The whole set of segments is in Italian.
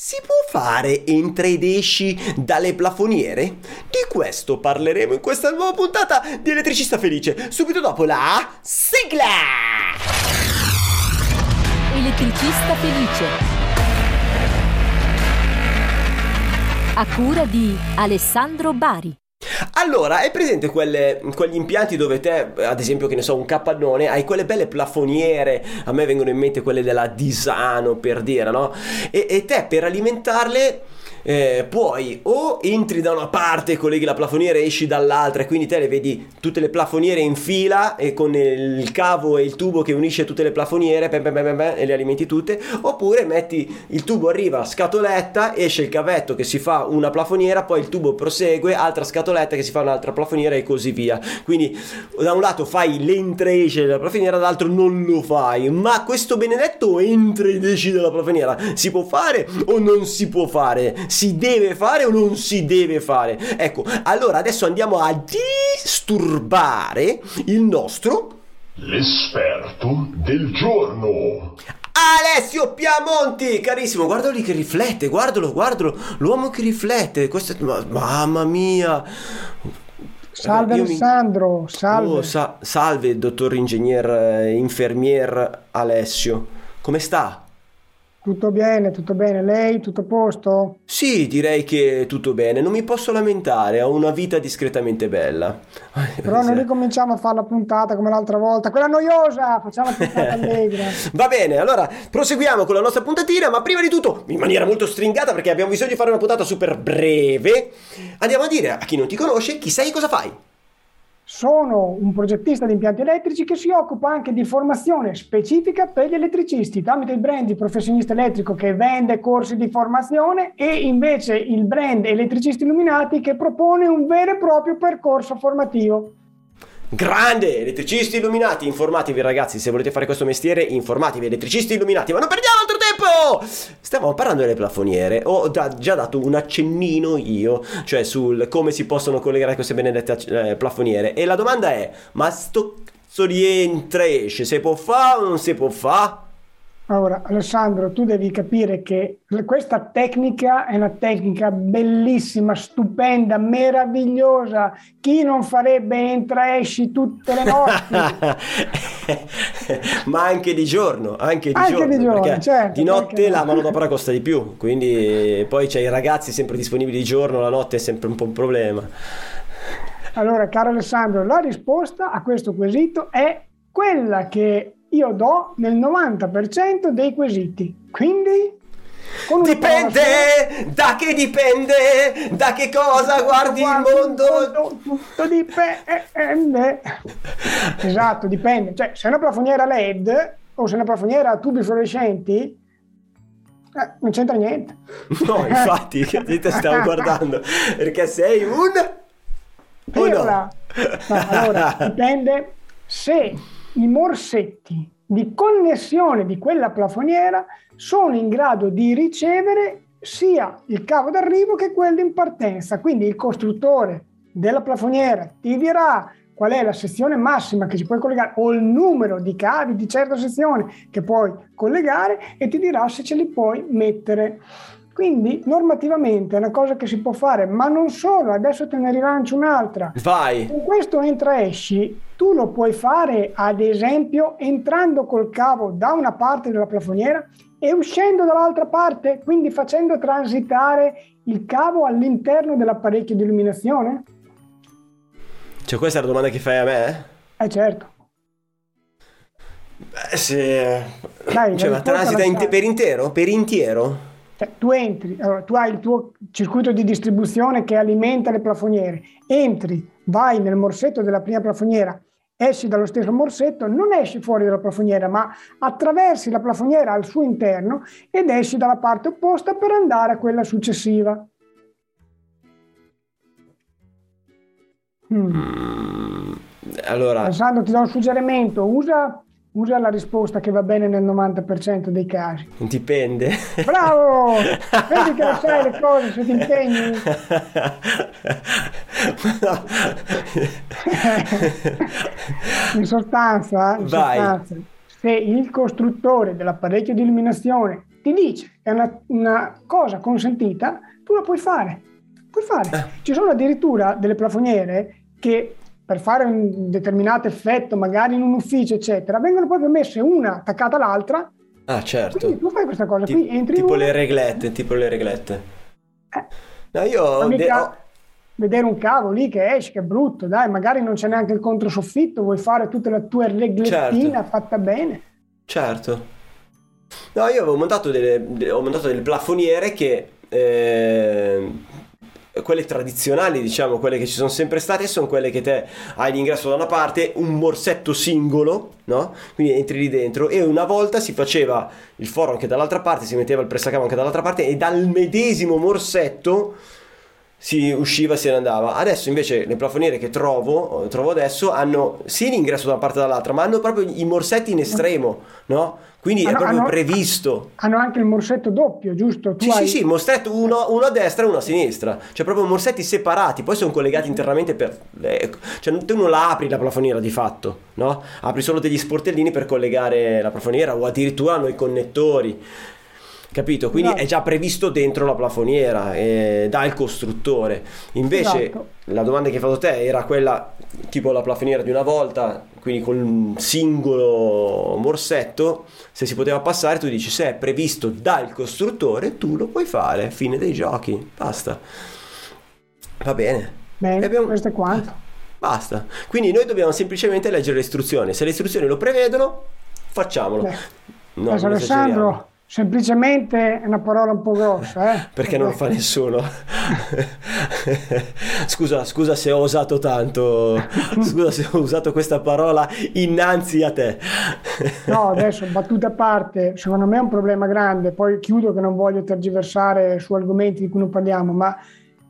si può fare entra ed esci dalle plafoniere? Di questo parleremo in questa nuova puntata di Elettricista Felice, subito dopo la sigla! Elettricista Felice. A cura di Alessandro Bari. Allora, hai presente quelle, quegli impianti dove te, ad esempio, che ne so, un capannone, hai quelle belle plafoniere, a me vengono in mente quelle della Disano per dire, no? E, e te per alimentarle eh, puoi o entri da una parte e colleghi la plafoniera e esci dall'altra e quindi te le vedi tutte le plafoniere in fila e con il cavo e il tubo che unisce tutte le plafoniere beh, beh, beh, e le alimenti tutte oppure metti il tubo arriva scatoletta esce il cavetto che si fa una plafoniera poi il tubo prosegue altra scatoletta che si fa un'altra plafoniera e così via. Quindi da un lato fai l'entra e esce della plafoniera dall'altro non lo fai ma questo benedetto entra ed esci dalla plafoniera. Si può fare o non si può fare si deve fare o non si deve fare. Ecco, allora adesso andiamo a disturbare il nostro... L'esperto del giorno. Alessio Piamonti, carissimo, guardalo lì che riflette, guardalo, guardalo, l'uomo che riflette, questo è... mamma mia. Salve Io Alessandro, mi... salve. Oh, sa- salve, dottor ingegner, eh, infermier Alessio, come sta? Tutto bene, tutto bene. Lei, tutto a posto? Sì, direi che tutto bene. Non mi posso lamentare, ho una vita discretamente bella. Però non ricominciamo a fare la puntata come l'altra volta, quella noiosa, facciamo la puntata allegra. Va bene, allora proseguiamo con la nostra puntatina, ma prima di tutto, in maniera molto stringata perché abbiamo bisogno di fare una puntata super breve, andiamo a dire a chi non ti conosce chi sei e cosa fai. Sono un progettista di impianti elettrici che si occupa anche di formazione specifica per gli elettricisti tramite il brand di professionista elettrico che vende corsi di formazione e invece il brand Elettricisti Illuminati che propone un vero e proprio percorso formativo. Grande! Elettricisti illuminati, informatevi ragazzi, se volete fare questo mestiere, informatevi, elettricisti illuminati, ma non perdiamo tempo! Stiamo parlando delle plafoniere, ho da, già dato un accennino io, cioè sul come si possono collegare queste benedette eh, plafoniere, e la domanda è, ma sto cazzo rientra esce, se può fare o non si può fare? Allora, Alessandro, tu devi capire che questa tecnica è una tecnica bellissima, stupenda, meravigliosa. Chi non farebbe entra esci tutte le notti? Ma anche di giorno, anche di anche giorno. Di, giorno certo, di notte la manodopera costa di più, quindi poi c'è i ragazzi sempre disponibili di giorno, la notte è sempre un po' un problema. Allora, caro Alessandro, la risposta a questo quesito è quella che io do nel 90% dei quesiti. Quindi Dipende, da che dipende, da che cosa guardi, guardi il mondo. Tutto dipende. esatto, dipende. Cioè, se è una plafoniera LED o se è una plafoniera a tubi fluorescenti, eh, non c'entra niente. No, infatti, che te stavo guardando? Perché sei un... No. no. Allora, dipende se i morsetti di connessione di quella plafoniera sono in grado di ricevere sia il cavo d'arrivo che quello in partenza. Quindi il costruttore della plafoniera ti dirà qual è la sezione massima che ci puoi collegare o il numero di cavi di certa sezione che puoi collegare e ti dirà se ce li puoi mettere. Quindi normativamente è una cosa che si può fare, ma non solo, adesso te ne rilancio un'altra. Vai! Con questo entra-esci tu lo puoi fare ad esempio entrando col cavo da una parte della plafoniera e uscendo dall'altra parte, quindi facendo transitare il cavo all'interno dell'apparecchio di illuminazione? Cioè questa è la domanda che fai a me? Eh certo. Beh, se... Dai, cioè, ma transita in te- per intero? Per intero? Cioè, tu entri, allora, tu hai il tuo circuito di distribuzione che alimenta le plafoniere, entri, vai nel morsetto della prima plafoniera, esci dallo stesso morsetto, non esci fuori dalla plafoniera, ma attraversi la plafoniera al suo interno ed esci dalla parte opposta per andare a quella successiva. Hmm. Allora, Alessandro, ti do un suggerimento, usa Usa la risposta che va bene nel 90% dei casi. Dipende. Bravo! Vedi che lo sai le cose se ti impegni. in sostanza, in sostanza se il costruttore dell'apparecchio di illuminazione ti dice che è una, una cosa consentita, tu la puoi fare. Puoi fare. Eh. Ci sono addirittura delle plafoniere che per fare un determinato effetto, magari in un ufficio, eccetera, vengono proprio messe una attaccata all'altra. Ah, certo. Quindi tu fai questa cosa Ti- qui, entri tipo in una, le reglette, tipo le reglette. Eh. No, io... De- ho- vedere un cavo lì che esce, che è brutto, dai, magari non c'è neanche il controsoffitto, vuoi fare tutta la tua reglettina Certo. fatta bene. Certo. No, io avevo montato delle, de- ho montato delle plafoniere che... eh, quelle tradizionali, diciamo, quelle che ci sono sempre state, sono quelle che te hai l'ingresso da una parte, un morsetto singolo, no? Quindi entri lì dentro e una volta si faceva il foro anche dall'altra parte, si metteva il pressacamo anche dall'altra parte e dal medesimo morsetto si usciva e se ne andava. Adesso invece le plafoniere che trovo, trovo adesso hanno sì l'ingresso da una parte e dall'altra, ma hanno proprio i morsetti in estremo, no? Quindi è Hanno- proprio hanno- previsto. Hanno anche il morsetto doppio, giusto? Tu Sì, hai... sì, sì, morsetto uno, uno a destra e uno a sinistra. Cioè proprio morsetti separati, poi sono collegati internamente per... eh, Cioè tu non la apri la plafoniera di fatto, no? Apri solo degli sportellini per collegare la plafoniera o addirittura hanno i connettori. Capito? Quindi Esatto. è già previsto dentro la plafoniera eh, dal costruttore. Invece Esatto. la domanda che hai fatto te era quella tipo la plafoniera di una volta, quindi con un singolo morsetto, se si poteva passare tu dici se è previsto dal costruttore tu lo puoi fare, fine dei giochi, basta. Va bene. Bene, abbiamo- questo è quanto. Basta. Quindi noi dobbiamo semplicemente leggere le istruzioni. Se le istruzioni lo prevedono, facciamolo. Beh, No. Alessandro, semplicemente è una parola un po' grossa, eh? Perché non lo fa nessuno. scusa, scusa se ho usato tanto. Scusa se ho usato questa parola innanzi a te. No, adesso battuta a parte, secondo me è un problema grande, poi chiudo che non voglio tergiversare su argomenti di cui non parliamo, ma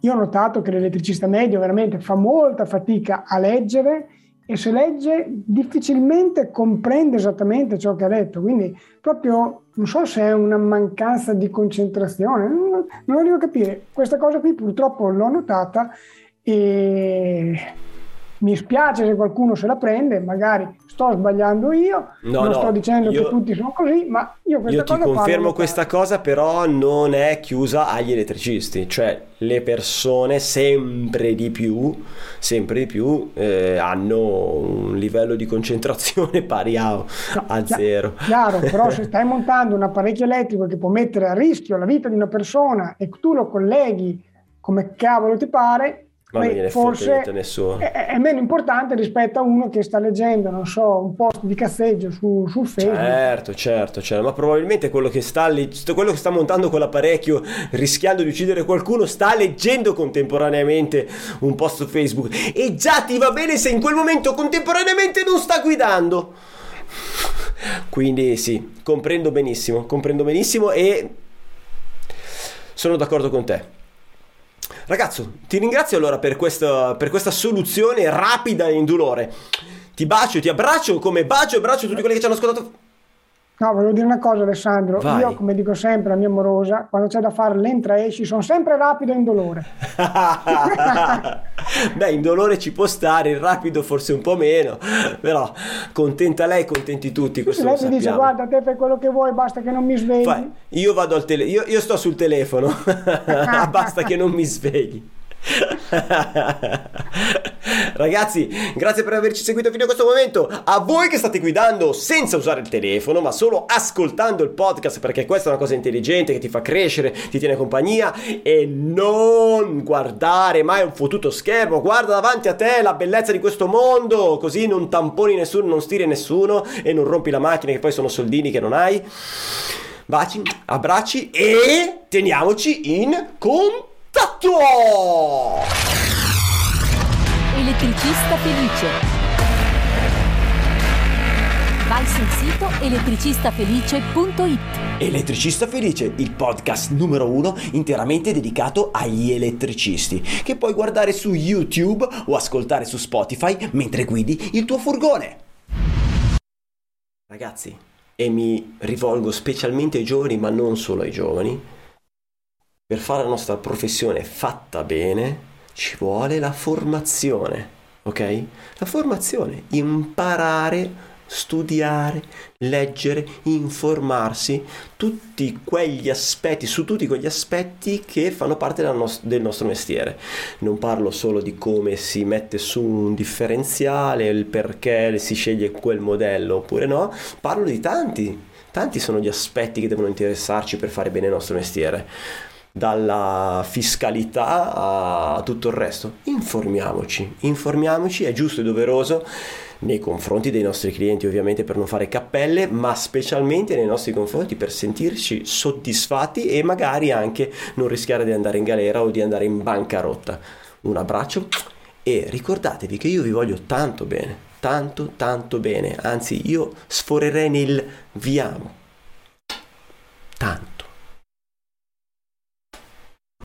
io ho notato che l'elettricista medio veramente fa molta fatica a leggere e se legge difficilmente comprende esattamente ciò che ha detto, quindi proprio non so se è una mancanza di concentrazione, non, non lo a capire. Questa cosa qui purtroppo l'ho notata e mi spiace se qualcuno se la prende, magari sto sbagliando io, No, non no, sto dicendo io- che tutti sono così, ma io questa Io ti cosa qua confermo l'ho questa notata. cosa, però non è chiusa agli elettricisti, cioè le persone sempre di più, sempre di più eh, hanno un livello di concentrazione pari a, a Chia- zero. Chiaro, però se stai montando un apparecchio elettrico che può mettere a rischio la vita di una persona e tu lo colleghi come cavolo ti pare, Ma non gliene forse nessuno. è, è meno importante rispetto a uno che sta leggendo, non so, un post di cazzeggio su, sul Facebook. Certo, certo, certo, ma probabilmente quello che sta, quello che sta montando quell'apparecchio rischiando di uccidere qualcuno sta leggendo contemporaneamente un post su Facebook e già ti va bene se in quel momento contemporaneamente non sta guidando. Quindi sì, comprendo benissimo, comprendo benissimo e sono d'accordo con te. Ragazzo, ti ringrazio allora per questa, per questa soluzione rapida e indolore. Ti bacio, ti abbraccio come bacio e abbraccio tutti quelli che ci hanno ascoltato. No, volevo dire una cosa Alessandro, Vai. io come dico sempre a mia morosa, quando c'è da fare l'entra-esci sono sempre rapido e indolore. Beh, in dolore ci può stare, il rapido forse un po' meno, però contenta lei, contenti tutti, questo lei mi dice guarda te fai quello che vuoi, basta che non mi svegli. Fai, io vado al telefono, io, io sto sul telefono, basta che non mi svegli. Ragazzi, grazie per averci seguito fino a questo momento. A voi che state guidando senza usare il telefono, ma solo ascoltando il podcast, perché questa è una cosa intelligente che ti fa crescere, ti tiene compagnia e non guardare mai un fottuto schermo. Guarda davanti a te la bellezza di questo mondo, così non tamponi nessuno, non stiri nessuno e non rompi la macchina, che poi sono soldini che non hai. Baci, abbracci e teniamoci in contatto! Elettricista felice. Vai sul sito elettricistafelice.it. Elettricista Felice, il podcast numero uno interamente dedicato agli elettricisti, che puoi guardare su YouTube o ascoltare su Spotify mentre guidi il tuo furgone. Ragazzi, e mi rivolgo specialmente ai giovani, ma non solo ai giovani, per fare la nostra professione fatta bene ci vuole la formazione, ok? La formazione, imparare studiare, leggere, informarsi tutti quegli aspetti, su tutti quegli aspetti che fanno parte nos- del nostro mestiere. Non parlo solo di come si mette su un differenziale, il perché si sceglie quel modello oppure no, parlo di tanti, tanti sono gli aspetti che devono interessarci per fare bene il nostro mestiere dalla fiscalità a tutto il resto. Informiamoci, informiamoci, è giusto e doveroso nei confronti dei nostri clienti ovviamente per non fare cappelle, ma specialmente nei nostri confronti per sentirci soddisfatti e magari anche non rischiare di andare in galera o di andare in bancarotta. Un abbraccio e ricordatevi che io vi voglio tanto bene, tanto tanto bene, anzi io sforerei nel vi amo